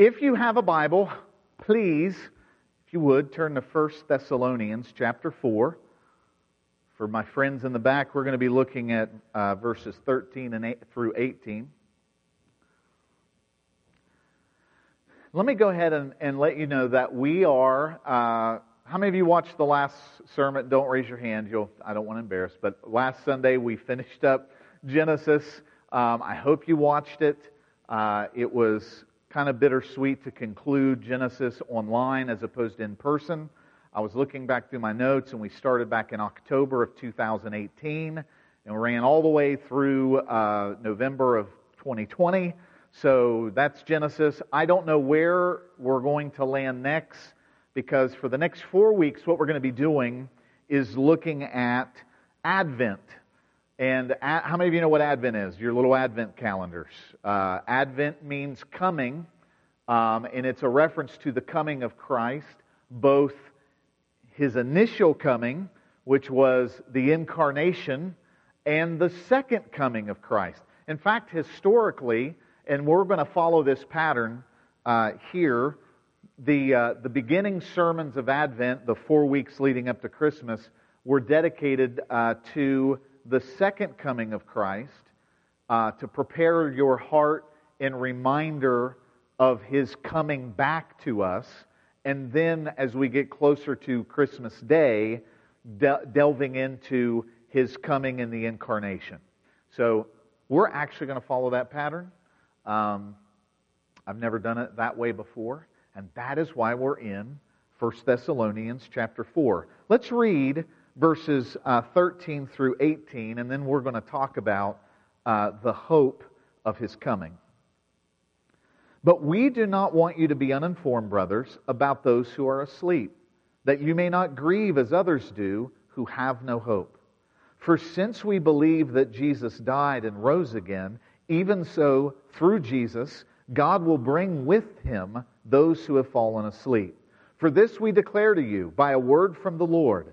If you have a Bible, please, if you would, turn to 1 Thessalonians chapter 4. For my friends in the back, we're going to be looking at uh, verses 13 and 8 through 18. Let me go ahead and, and let you know that we are. Uh, how many of you watched the last sermon? Don't raise your hand. You'll, I don't want to embarrass, but last Sunday we finished up Genesis. Um, I hope you watched it. Uh, it was kind of bittersweet to conclude Genesis online as opposed to in person. I was looking back through my notes, and we started back in October of 2018 and ran all the way through uh, November of 2020. So that's Genesis. I don't know where we're going to land next because for the next four weeks, what we're going to be doing is looking at Advent. And how many of you know what Advent is? Your little Advent calendars. Uh, Advent means coming, um, and it's a reference to the coming of Christ, both his initial coming, which was the incarnation, and the second coming of Christ. In fact, historically, and we're going to follow this pattern uh, here, the, uh, the beginning sermons of Advent, the four weeks leading up to Christmas, were dedicated uh, to the second coming of Christ, uh, to prepare your heart in reminder of his coming back to us. And then, as we get closer to Christmas Day, de- delving into his coming in the incarnation. So, we're actually going to follow that pattern. Um, I've never done it that way before, and that is why we're in 1 Thessalonians chapter 4. Let's read verses uh, 13 through 18, and then we're going to talk about uh, the hope of his coming. But we do not want you to be uninformed, brothers, about those who are asleep, that you may not grieve as others do who have no hope. For since we believe that Jesus died and rose again, even so, through Jesus, God will bring with him those who have fallen asleep. For this we declare to you by a word from the Lord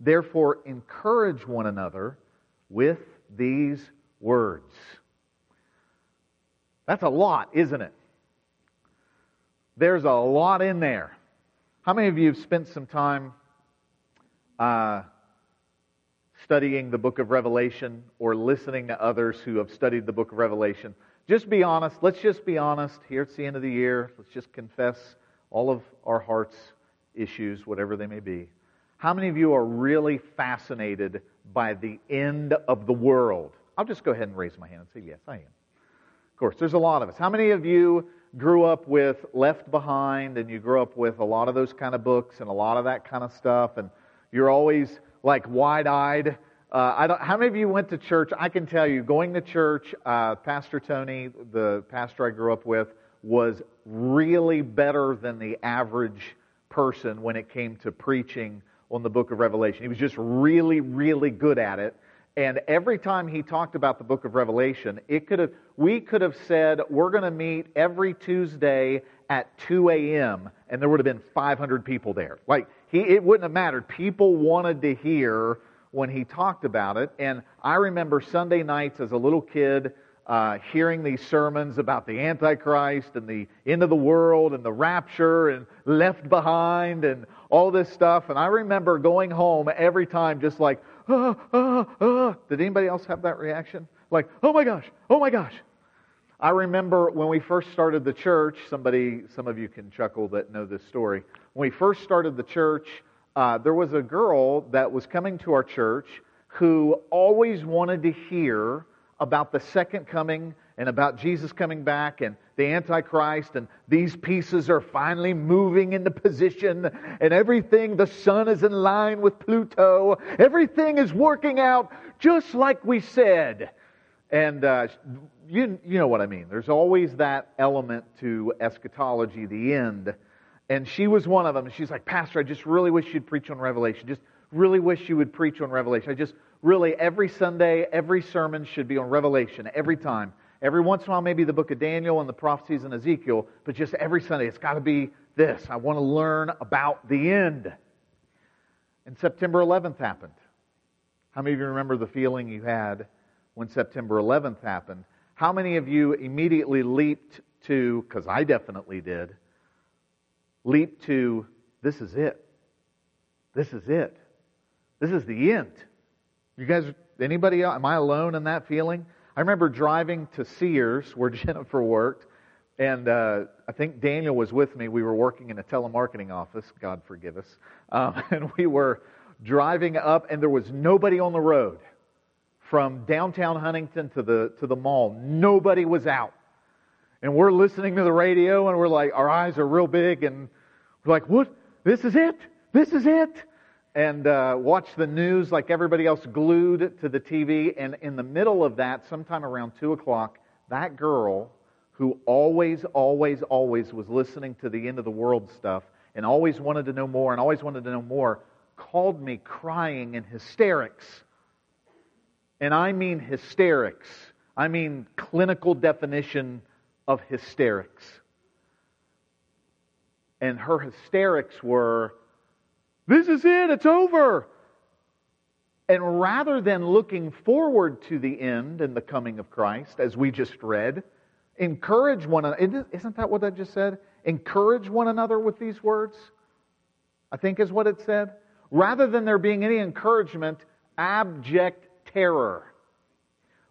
Therefore, encourage one another with these words. That's a lot, isn't it? There's a lot in there. How many of you have spent some time uh, studying the book of Revelation or listening to others who have studied the book of Revelation? Just be honest. Let's just be honest. Here it's the end of the year. Let's just confess all of our heart's issues, whatever they may be. How many of you are really fascinated by the end of the world? I'll just go ahead and raise my hand and say, yes, I am. Of course, there's a lot of us. How many of you grew up with Left Behind and you grew up with a lot of those kind of books and a lot of that kind of stuff and you're always like wide eyed? Uh, how many of you went to church? I can tell you, going to church, uh, Pastor Tony, the pastor I grew up with, was really better than the average person when it came to preaching on the book of Revelation. He was just really, really good at it. And every time he talked about the book of Revelation, it could have, we could have said, we're going to meet every Tuesday at 2 a.m., and there would have been 500 people there. Like, he, it wouldn't have mattered. People wanted to hear when he talked about it. And I remember Sunday nights as a little kid uh, hearing these sermons about the Antichrist and the end of the world and the rapture and left behind and all this stuff. And I remember going home every time just like, ah, ah, ah. Did anybody else have that reaction? Like, oh my gosh, oh my gosh. I remember when we first started the church, somebody, some of you can chuckle that know this story. When we first started the church, uh, there was a girl that was coming to our church who always wanted to hear about the second coming and about Jesus coming back and the Antichrist, and these pieces are finally moving into position, and everything, the sun is in line with Pluto. Everything is working out just like we said. And uh, you, you know what I mean. There's always that element to eschatology, the end. And she was one of them. She's like, Pastor, I just really wish you'd preach on Revelation. Just really wish you would preach on Revelation. I just really, every Sunday, every sermon should be on Revelation, every time. Every once in a while, maybe the book of Daniel and the prophecies in Ezekiel, but just every Sunday, it's got to be this. I want to learn about the end. And September 11th happened. How many of you remember the feeling you had when September 11th happened? How many of you immediately leaped to, because I definitely did, leaped to, this is it. This is it. This is the end. You guys, anybody am I alone in that feeling? I remember driving to Sears where Jennifer worked, and uh, I think Daniel was with me. We were working in a telemarketing office, God forgive us. Um, and we were driving up, and there was nobody on the road from downtown Huntington to the, to the mall. Nobody was out. And we're listening to the radio, and we're like, our eyes are real big, and we're like, what? This is it? This is it? And uh, watch the news like everybody else glued to the TV. And in the middle of that, sometime around 2 o'clock, that girl who always, always, always was listening to the end of the world stuff and always wanted to know more and always wanted to know more called me crying in hysterics. And I mean hysterics. I mean clinical definition of hysterics. And her hysterics were, This is it, it's over. And rather than looking forward to the end and the coming of Christ, as we just read, encourage one another. Isn't that what I just said? Encourage one another with these words, I think is what it said. Rather than there being any encouragement, abject terror.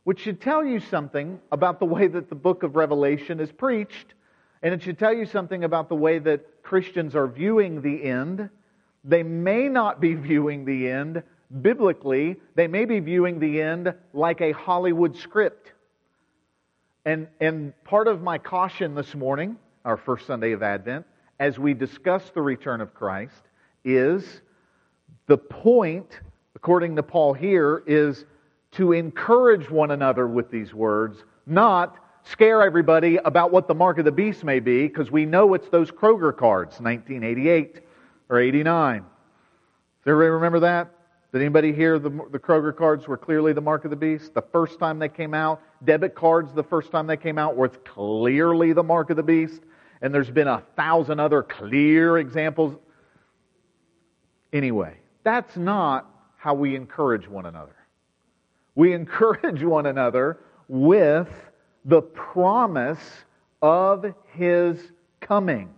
Which should tell you something about the way that the book of Revelation is preached, and it should tell you something about the way that Christians are viewing the end. They may not be viewing the end biblically, they may be viewing the end like a Hollywood script. And, and part of my caution this morning, our first Sunday of Advent, as we discuss the return of Christ, is the point, according to Paul here, is to encourage one another with these words, not scare everybody about what the mark of the beast may be, because we know it's those Kroger cards, 1988 or 89. Does everybody remember that? Did anybody hear the, the Kroger cards were clearly the mark of the beast? The first time they came out, debit cards, the first time they came out, were clearly the mark of the beast. And there's been a thousand other clear examples. Anyway, that's not how we encourage one another. We encourage one another with the promise of his coming.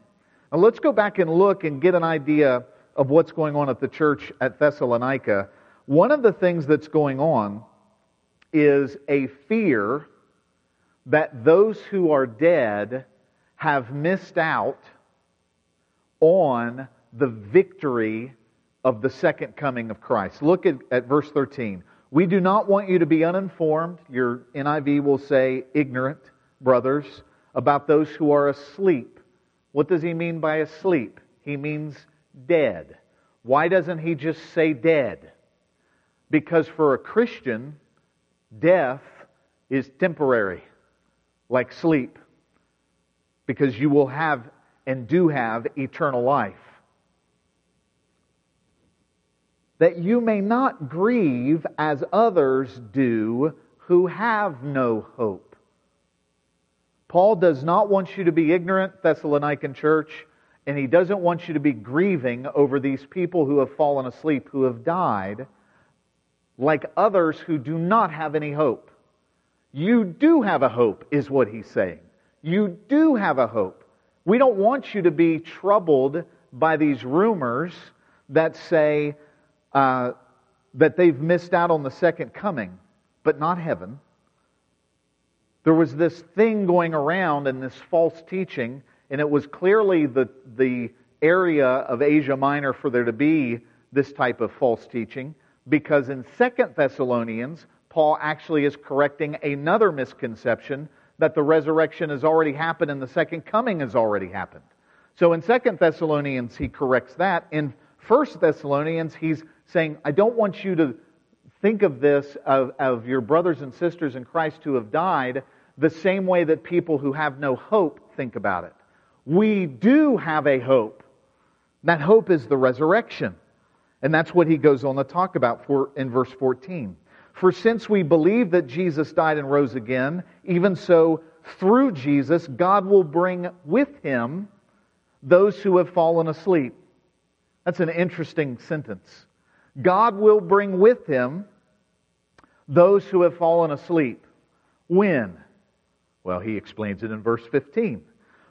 Now let's go back and look and get an idea of what's going on at the church at Thessalonica. One of the things that's going on is a fear that those who are dead have missed out on the victory of the second coming of Christ. Look at, at verse 13. We do not want you to be uninformed, your NIV will say ignorant, brothers, about those who are asleep. What does he mean by asleep? He means dead. Why doesn't he just say dead? Because for a Christian, death is temporary, like sleep, because you will have and do have eternal life. that you may not grieve as others do who have no hope. Paul does not want you to be ignorant, Thessalonican church, and he doesn't want you to be grieving over these people who have fallen asleep, who have died, like others who do not have any hope. You do have a hope, is what he's saying. You do have a hope. We don't want you to be troubled by these rumors that say, uh, that they've missed out on the second coming, but not heaven. There was this thing going around and this false teaching, and it was clearly the, the area of Asia Minor for there to be this type of false teaching, because in Second Thessalonians, Paul actually is correcting another misconception that the resurrection has already happened and the second coming has already happened. So in Second Thessalonians, he corrects that. In First Thessalonians, he's saying, I don't want you to think of this of, of your brothers and sisters in Christ who have died the same way that people who have no hope think about it. We do have a hope That hope is the resurrection. And that's what he goes on to talk about for, in verse 14. For since we believe that Jesus died and rose again, even so, through Jesus, God will bring with him those who have fallen asleep. That's an interesting sentence. God will bring with him those who have fallen asleep. When? Well, he explains it in verse 15.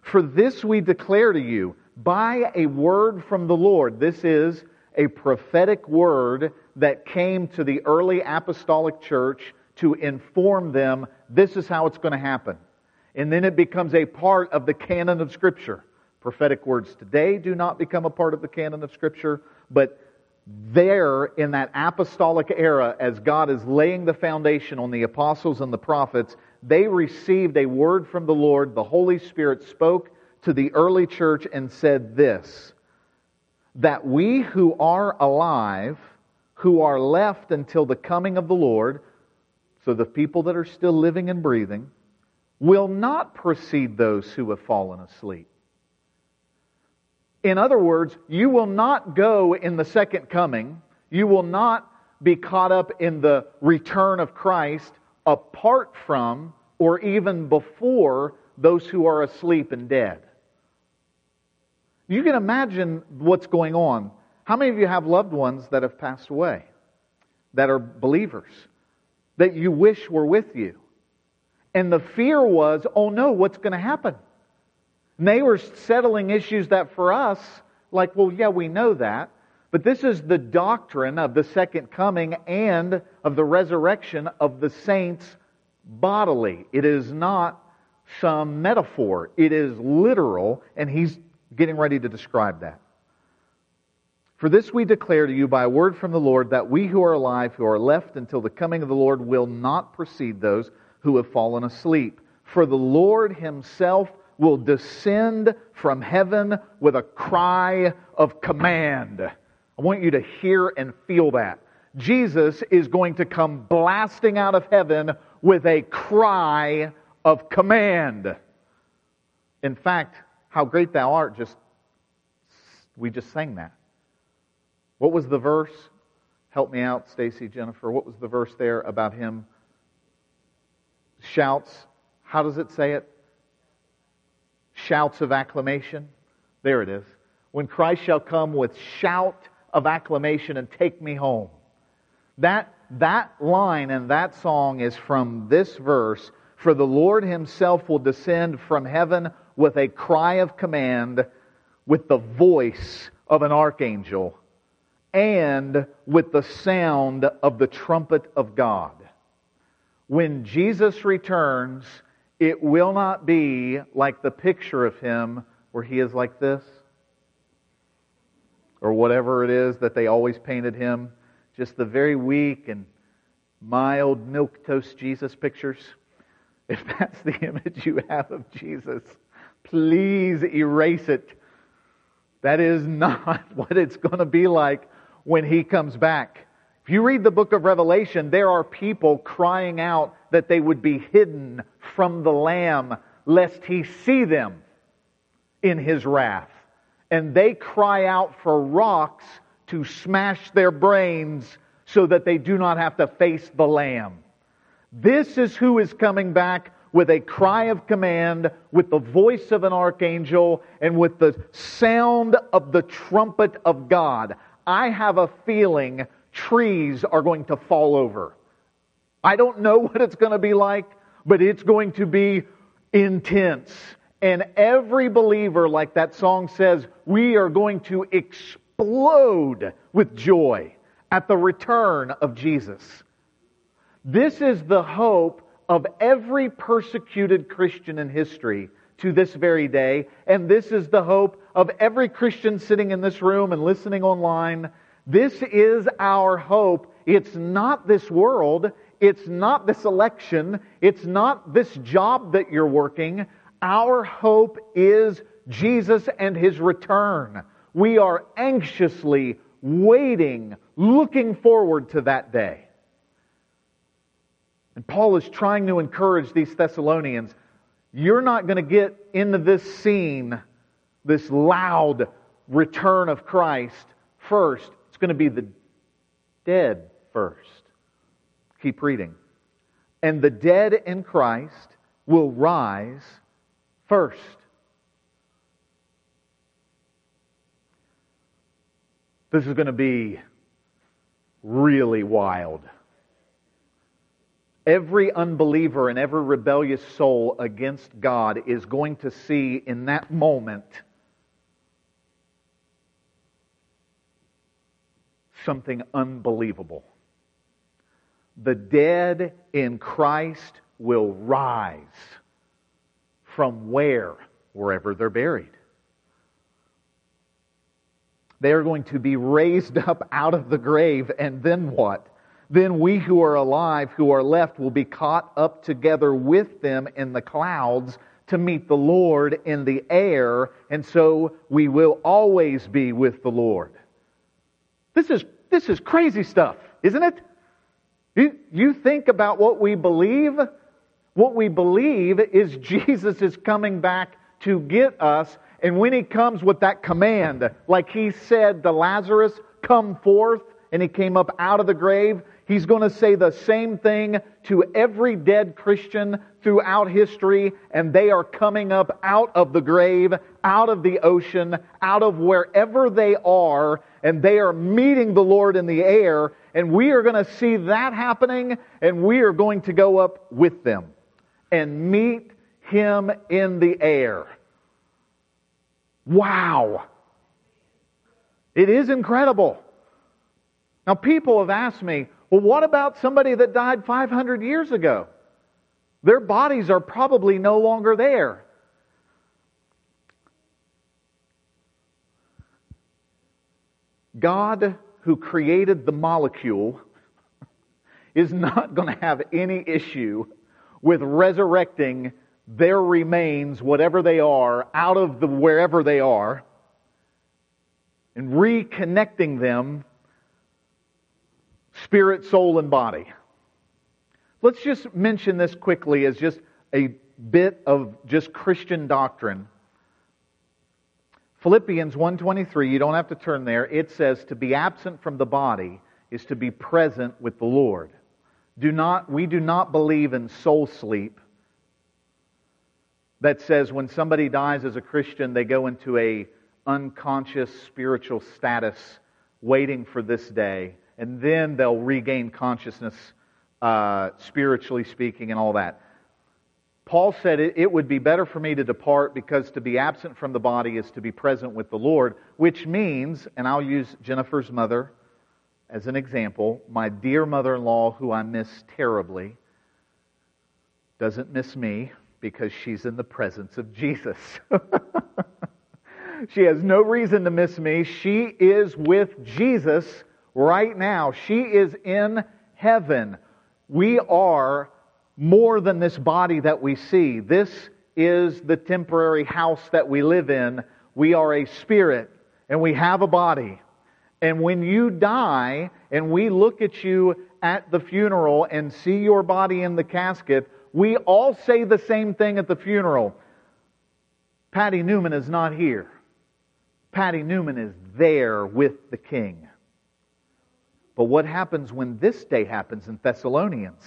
For this we declare to you by a word from the Lord. This is a prophetic word that came to the early apostolic church to inform them this is how it's going to happen. And then it becomes a part of the canon of Scripture. Prophetic words today do not become a part of the canon of Scripture, but there in that apostolic era, as God is laying the foundation on the apostles and the prophets, they received a word from the Lord. The Holy Spirit spoke to the early church and said this that we who are alive, who are left until the coming of the Lord, so the people that are still living and breathing, will not precede those who have fallen asleep. In other words, you will not go in the second coming. You will not be caught up in the return of Christ apart from or even before those who are asleep and dead. You can imagine what's going on. How many of you have loved ones that have passed away, that are believers, that you wish were with you? And the fear was, oh no, what's going to happen? And they were settling issues that for us, like, well, yeah, we know that. But this is the doctrine of the second coming and of the resurrection of the saints bodily. It is not some metaphor. It is literal, and he's getting ready to describe that. For this we declare to you by word from the Lord that we who are alive, who are left until the coming of the Lord, will not precede those who have fallen asleep. For the Lord himself will descend from heaven with a cry of command. I want you to hear and feel that. Jesus is going to come blasting out of heaven with a cry of command. In fact, how great thou art, just we just sang that. What was the verse? Help me out, Stacy, Jennifer. What was the verse there about him? Shouts. How does it say it? Shouts of acclamation. There it is. When Christ shall come with shout of acclamation and take me home. That, that line and that song is from this verse. For the Lord himself will descend from heaven with a cry of command, with the voice of an archangel, and with the sound of the trumpet of God. When Jesus returns, it will not be like the picture of him where he is like this, or whatever it is that they always painted him, just the very weak and mild milk toast Jesus pictures. If that's the image you have of Jesus, Please erase it. That is not what it's going to be like when he comes back. If you read the book of Revelation, there are people crying out that they would be hidden from the Lamb lest he see them in his wrath. And they cry out for rocks to smash their brains so that they do not have to face the Lamb. This is who is coming back with a cry of command, with the voice of an archangel, and with the sound of the trumpet of God. I have a feeling trees are going to fall over. I don't know what it's going to be like, but it's going to be intense. And every believer, like that song says, we are going to explode with joy at the return of Jesus. This is the hope of every persecuted Christian in history to this very day. And this is the hope of every Christian sitting in this room and listening online. This is our hope. It's not this world. It's not this election. It's not this job that you're working. Our hope is Jesus and His return. We are anxiously waiting, looking forward to that day. And Paul is trying to encourage these Thessalonians you're not going to get into this scene, this loud, return of Christ first, it's going to be the dead first. Keep reading. And the dead in Christ will rise first. This is going to be really wild. Every unbeliever and every rebellious soul against God is going to see in that moment something unbelievable. The dead in Christ will rise from where? Wherever they're buried. They are going to be raised up out of the grave, and then what? Then we who are alive, who are left, will be caught up together with them in the clouds to meet the Lord in the air, and so we will always be with the Lord. This is, this is crazy stuff, isn't it? You, you think about what we believe. What we believe is Jesus is coming back to get us, and when he comes with that command, like he said to Lazarus, come forth, and he came up out of the grave, He's going to say the same thing to every dead Christian throughout history, and they are coming up out of the grave, out of the ocean, out of wherever they are, and they are meeting the Lord in the air, and we are going to see that happening, and we are going to go up with them and meet Him in the air. Wow! It is incredible. Now, people have asked me, well, what about somebody that died 500 years ago? Their bodies are probably no longer there. God, who created the molecule, is not going to have any issue with resurrecting their remains, whatever they are, out of the wherever they are, and reconnecting them spirit, soul, and body. Let's just mention this quickly as just a bit of just Christian doctrine. Philippians 1:23, you don't have to turn there. It says to be absent from the body is to be present with the Lord. Do not we do not believe in soul sleep. That says when somebody dies as a Christian, they go into a unconscious spiritual status waiting for this day and then they'll regain consciousness, uh, spiritually speaking, and all that. Paul said it, it would be better for me to depart because to be absent from the body is to be present with the Lord, which means, and I'll use Jennifer's mother as an example, my dear mother in law, who I miss terribly, doesn't miss me because she's in the presence of Jesus. she has no reason to miss me. She is with Jesus right now. She is in heaven. We are more than this body that we see. This is the temporary house that we live in. We are a spirit and we have a body. And when you die and we look at you at the funeral and see your body in the casket, we all say the same thing at the funeral. Patty Newman is not here. Patty Newman is there with the king. But what happens when this day happens in Thessalonians?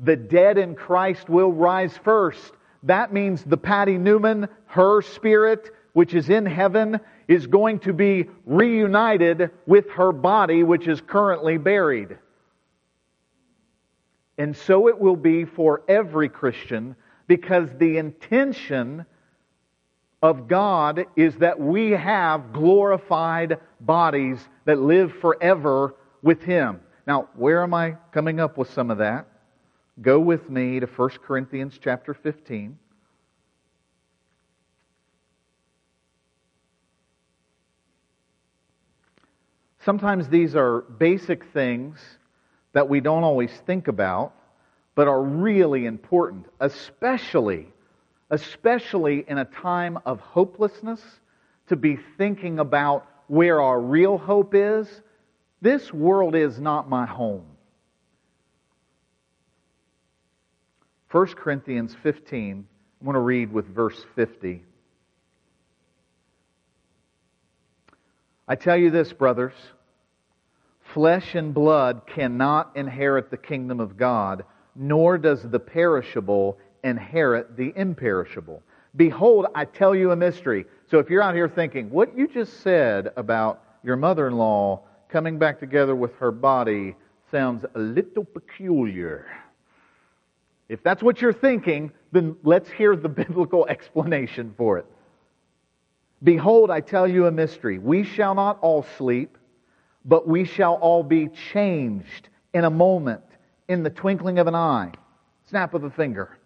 The dead in Christ will rise first. That means the Patty Newman, her spirit, which is in heaven, is going to be reunited with her body, which is currently buried. And so it will be for every Christian because the intention of God is that we have glorified bodies that live forever with him. Now, where am I coming up with some of that? Go with me to 1 Corinthians chapter 15. Sometimes these are basic things that we don't always think about, but are really important, especially, especially in a time of hopelessness, to be thinking about where our real hope is this world is not my home. 1 Corinthians 15, I'm going to read with verse 50. I tell you this, brothers flesh and blood cannot inherit the kingdom of God, nor does the perishable inherit the imperishable. Behold, I tell you a mystery. So if you're out here thinking, what you just said about your mother in law coming back together with her body sounds a little peculiar. If that's what you're thinking, then let's hear the biblical explanation for it. Behold, I tell you a mystery. We shall not all sleep, but we shall all be changed in a moment, in the twinkling of an eye, snap of a finger,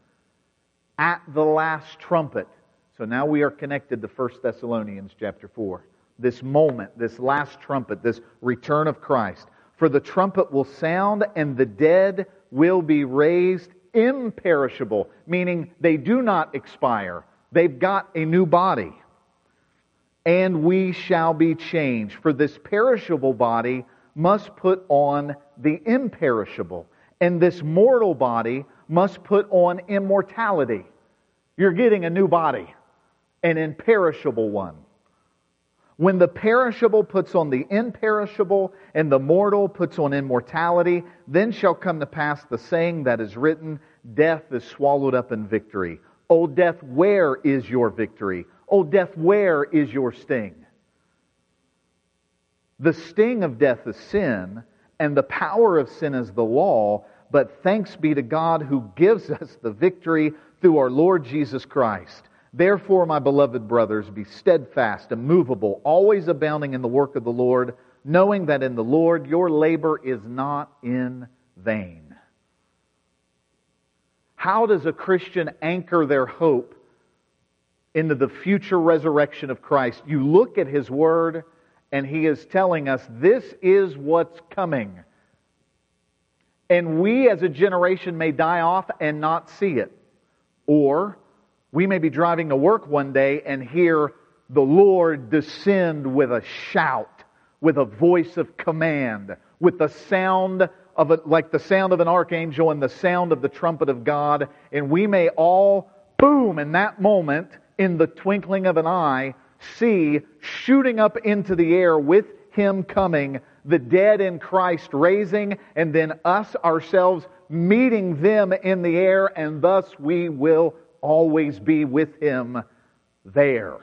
at the last trumpet. So now we are connected to 1 Thessalonians chapter 4. This moment, this last trumpet, this return of Christ. For the trumpet will sound, and the dead will be raised imperishable, meaning they do not expire. They've got a new body. And we shall be changed. For this perishable body must put on the imperishable, and this mortal body must put on immortality. You're getting a new body, an imperishable one. When the perishable puts on the imperishable, and the mortal puts on immortality, then shall come to pass the saying that is written Death is swallowed up in victory. O death, where is your victory? O death, where is your sting? The sting of death is sin, and the power of sin is the law, but thanks be to God who gives us the victory through our Lord Jesus Christ. Therefore, my beloved brothers, be steadfast, immovable, always abounding in the work of the Lord, knowing that in the Lord your labor is not in vain. How does a Christian anchor their hope into the future resurrection of Christ? You look at his word, and he is telling us this is what's coming. And we as a generation may die off and not see it. Or we may be driving to work one day and hear the Lord descend with a shout, with a voice of command, with the sound of a, like the sound of an archangel and the sound of the trumpet of God. And we may all, boom, in that moment, in the twinkling of an eye, see shooting up into the air with Him coming, the dead in Christ raising, and then us ourselves meeting them in the air, and thus we will always be with him there.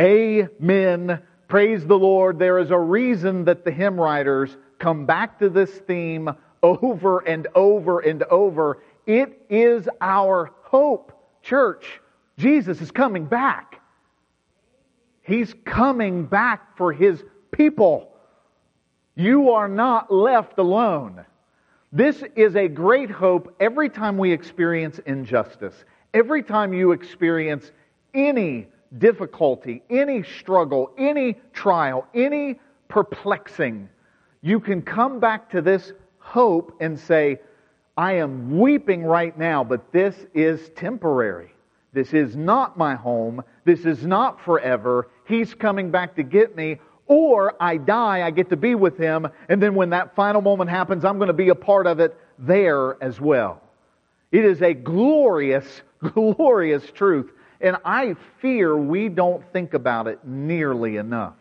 Amen. Praise the Lord. There is a reason that the hymn writers come back to this theme over and over and over. It is our hope, church. Jesus is coming back. He's coming back for his people. You are not left alone. This is a great hope every time we experience injustice. Every time you experience any difficulty, any struggle, any trial, any perplexing, you can come back to this hope and say, I am weeping right now, but this is temporary. This is not my home. This is not forever. He's coming back to get me. Or I die, I get to be with him, and then when that final moment happens, I'm going to be a part of it there as well. It is a glorious glorious truth. And I fear we don't think about it nearly enough.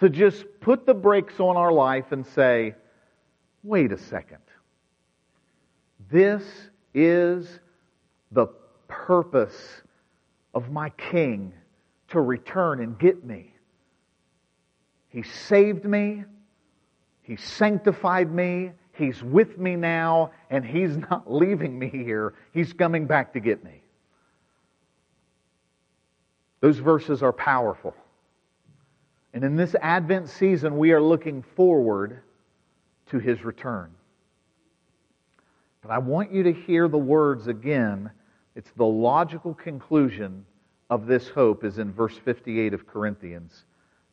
To just put the brakes on our life and say, wait a second. This is the purpose of my King to return and get me. He saved me. He sanctified me. He's with me now, and He's not leaving me here. He's coming back to get me. Those verses are powerful. And in this Advent season, we are looking forward to his return. But I want you to hear the words again. It's the logical conclusion of this hope is in verse 58 of Corinthians.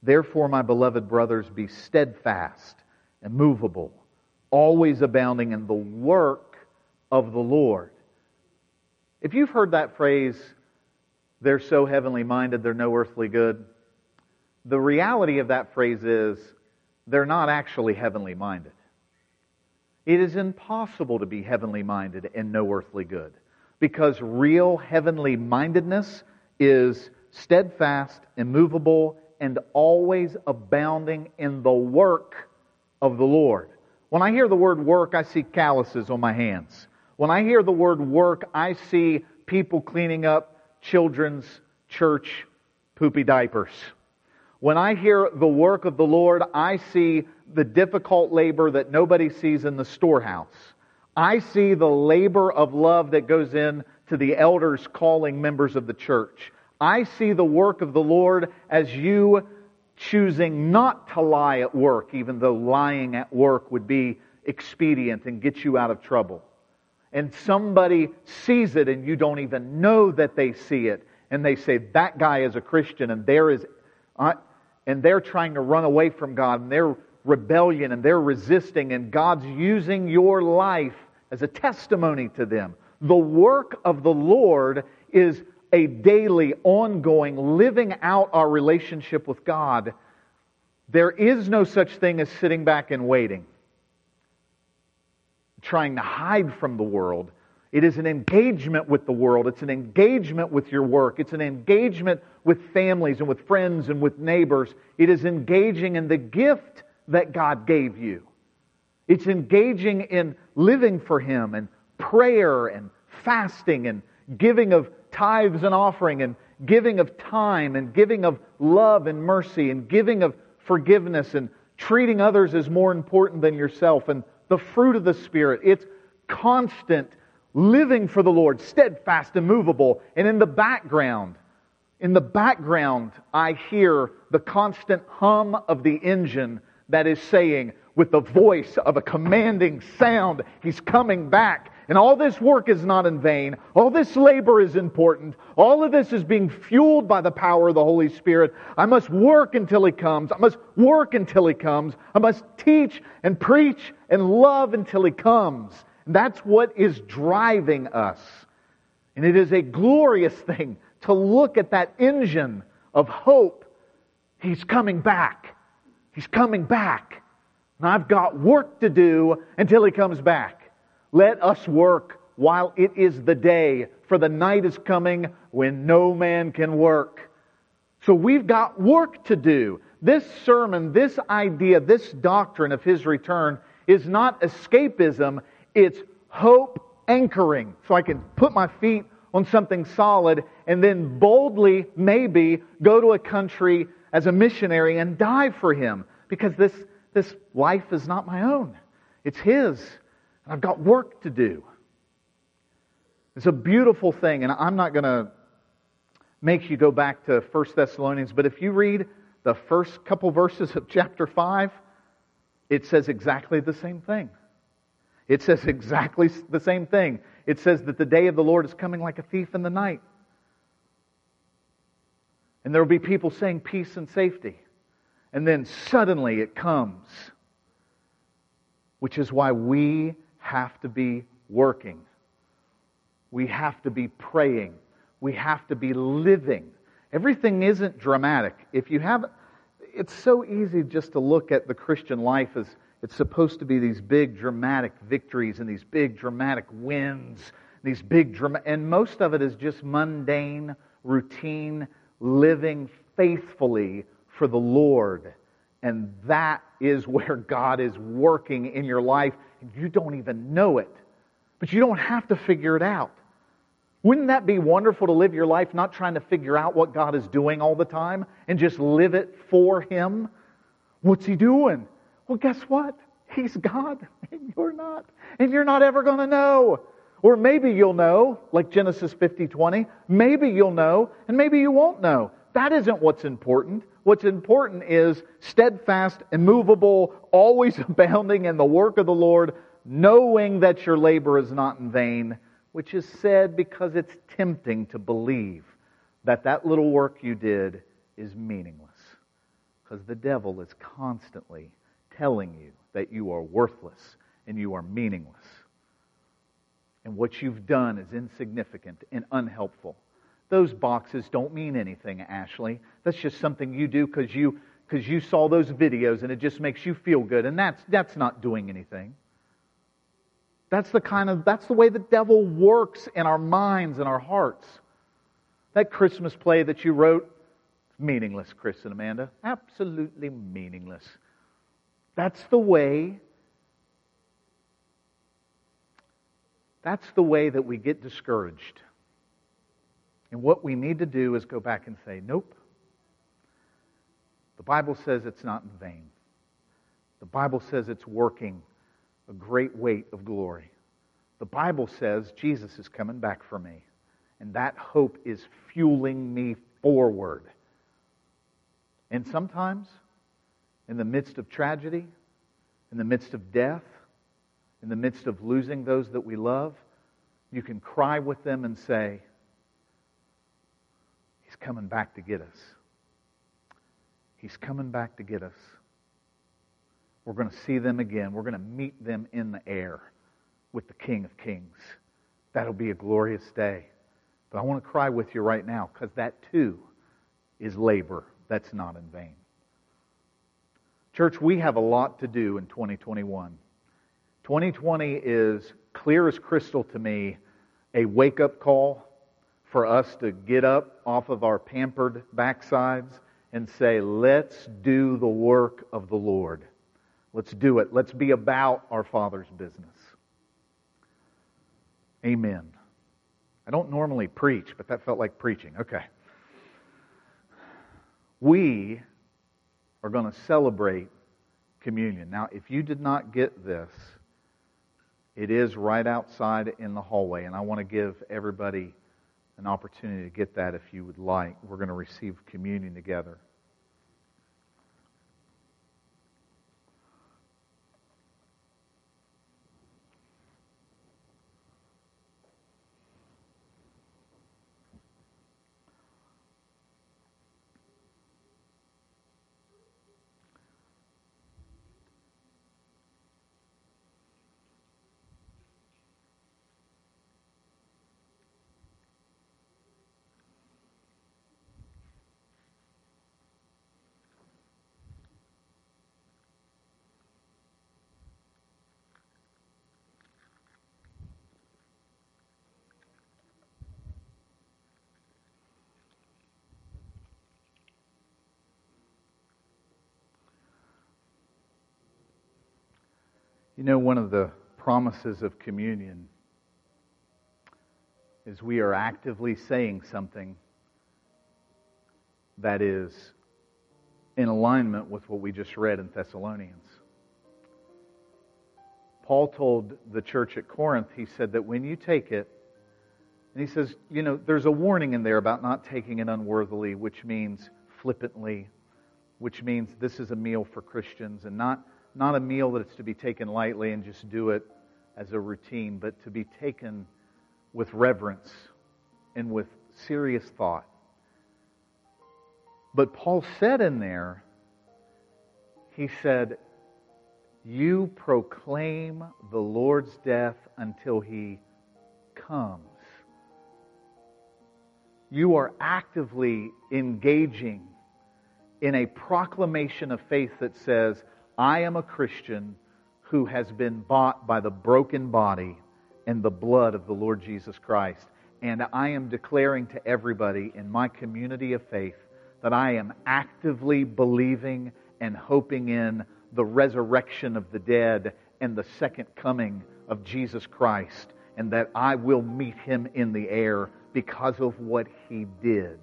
Therefore, my beloved brothers, be steadfast, immovable, always abounding in the work of the Lord. If you've heard that phrase they're so heavenly minded, they're no earthly good. The reality of that phrase is they're not actually heavenly minded. It is impossible to be heavenly minded and no earthly good because real heavenly mindedness is steadfast, immovable, and always abounding in the work of the Lord. When I hear the word work, I see calluses on my hands. When I hear the word work, I see people cleaning up children's church poopy diapers. When I hear the work of the Lord, I see the difficult labor that nobody sees in the storehouse. I see the labor of love that goes in to the elders calling members of the church. I see the work of the Lord as you choosing not to lie at work, even though lying at work would be expedient and get you out of trouble. And somebody sees it and you don't even know that they see it. And they say, that guy is a Christian and there is, uh, and they're trying to run away from God and they're rebellion and they're resisting and God's using your life as a testimony to them. The work of the Lord is a daily, ongoing, living out our relationship with God. There is no such thing as sitting back and waiting, trying to hide from the world. It is an engagement with the world. It's an engagement with your work. It's an engagement with families and with friends and with neighbors. It is engaging in the gift that God gave you. It's engaging in living for Him and prayer and fasting and giving of tithes and offering and giving of time and giving of love and mercy and giving of forgiveness and treating others as more important than yourself and the fruit of the Spirit. It's constant living for the Lord, steadfast, and immovable. And in the background, in the background, I hear the constant hum of the engine that is saying, with the voice of a commanding sound, He's coming back. And all this work is not in vain. All this labor is important. All of this is being fueled by the power of the Holy Spirit. I must work until He comes. I must work until He comes. I must teach and preach and love until He comes. And that's what is driving us. And it is a glorious thing to look at that engine of hope. He's coming back. He's coming back. I've got work to do until He comes back. Let us work while it is the day, for the night is coming when no man can work. So we've got work to do. This sermon, this idea, this doctrine of his return is not escapism, it's hope anchoring. So I can put my feet on something solid and then boldly, maybe, go to a country as a missionary and die for him. Because this, this life is not my own, it's his. And I've got work to do. It's a beautiful thing, and I'm not going to make you go back to 1 Thessalonians, but if you read the first couple verses of chapter 5, it says exactly the same thing. It says exactly the same thing. It says that the day of the Lord is coming like a thief in the night. And there will be people saying peace and safety. And then suddenly it comes, which is why we have to be working. We have to be praying. We have to be living. Everything isn't dramatic. If you have, it's so easy just to look at the Christian life as it's supposed to be these big dramatic victories and these big dramatic wins, these big drama, and most of it is just mundane, routine living faithfully for the Lord. And that is where God is working in your life and you don't even know it. But you don't have to figure it out. Wouldn't that be wonderful to live your life not trying to figure out what God is doing all the time and just live it for Him? What's He doing? Well, guess what? He's God and you're not. And you're not ever going to know. Or maybe you'll know, like Genesis 50 20. Maybe you'll know, and maybe you won't know. That isn't what's important. What's important is steadfast, immovable, always abounding in the work of the Lord, knowing that your labor is not in vain, which is said because it's tempting to believe that that little work you did is meaningless. Because the devil is constantly telling you that you are worthless and you are meaningless. And what you've done is insignificant and unhelpful. Those boxes don't mean anything, Ashley. That's just something you do because you because you saw those videos and it just makes you feel good, and that's that's not doing anything. That's the kind of that's the way the devil works in our minds and our hearts. That Christmas play that you wrote Meaningless, Chris and Amanda. Absolutely meaningless. That's the way. That's the way that we get discouraged. And what we need to do is go back and say, nope. The Bible says it's not in vain. The Bible says it's working a great weight of glory. The Bible says Jesus is coming back for me. And that hope is fueling me forward. And sometimes, in the midst of tragedy, in the midst of death, in the midst of losing those that we love, you can cry with them and say, He's coming back to get us. He's coming back to get us. We're going to see them again. We're going to meet them in the air with the King of Kings. That'll be a glorious day. But I want to cry with you right now because that too is labor that's not in vain. Church, we have a lot to do in 2021. 2020 is clear as crystal to me a wake up call for us to get up off of our pampered backsides and say, let's do the work of the Lord. Let's do it. Let's be about our Father's business. Amen. I don't normally preach, but that felt like preaching. Okay we are going to celebrate communion. Now, if you did not get this, it is right outside in the hallway, and I want to give everybody an opportunity to get that if you would like. We're going to receive communion together. You know, one of the promises of communion is we are actively saying something that is in alignment with what we just read in Thessalonians. Paul told the church at Corinth, he said that when you take it, and he says, you know, there's a warning in there about not taking it unworthily, which means flippantly, which means this is a meal for Christians, and not not a meal that's to be taken lightly and just do it as a routine, but to be taken with reverence and with serious thought. But Paul said in there, he said, You proclaim the Lord's death until he comes. You are actively engaging in a proclamation of faith that says, I am a Christian who has been bought by the broken body and the blood of the Lord Jesus Christ. And I am declaring to everybody in my community of faith that I am actively believing and hoping in the resurrection of the dead and the second coming of Jesus Christ, and that I will meet him in the air because of what he did.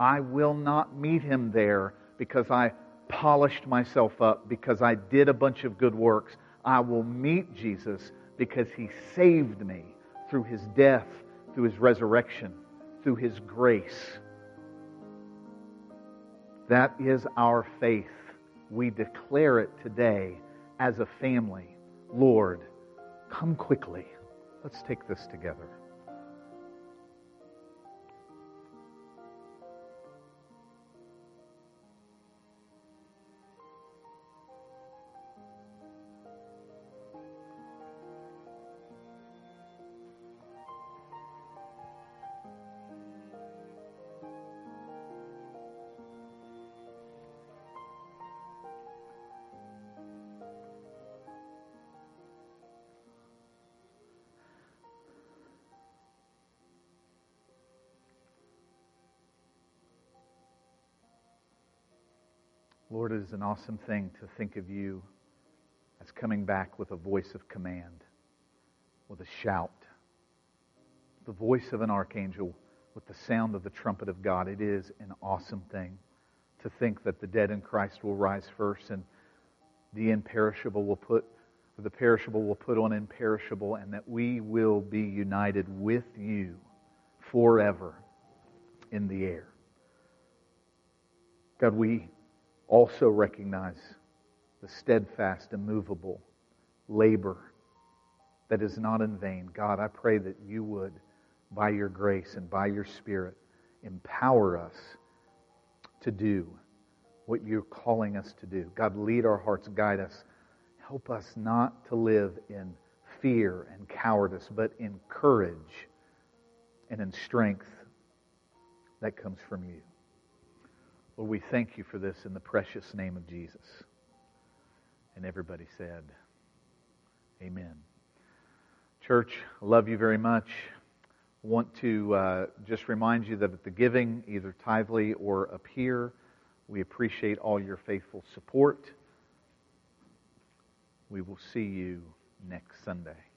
I will not meet him there because I polished myself up because I did a bunch of good works. I will meet Jesus because he saved me through his death, through his resurrection, through his grace. That is our faith. We declare it today as a family. Lord, come quickly. Let's take this together. Is an awesome thing to think of you as coming back with a voice of command, with a shout, the voice of an archangel, with the sound of the trumpet of God. It is an awesome thing to think that the dead in Christ will rise first and the imperishable will put the perishable will put on imperishable and that we will be united with you forever in the air. God, we also recognize the steadfast, immovable labor that is not in vain. God, I pray that you would, by your grace and by your Spirit, empower us to do what you're calling us to do. God, lead our hearts, guide us. Help us not to live in fear and cowardice, but in courage and in strength that comes from you. Lord, we thank you for this in the precious name of Jesus. And everybody said, Amen. Church, I love you very much. Want to uh, just remind you that at the giving, either tithely or up here, we appreciate all your faithful support. We will see you next Sunday.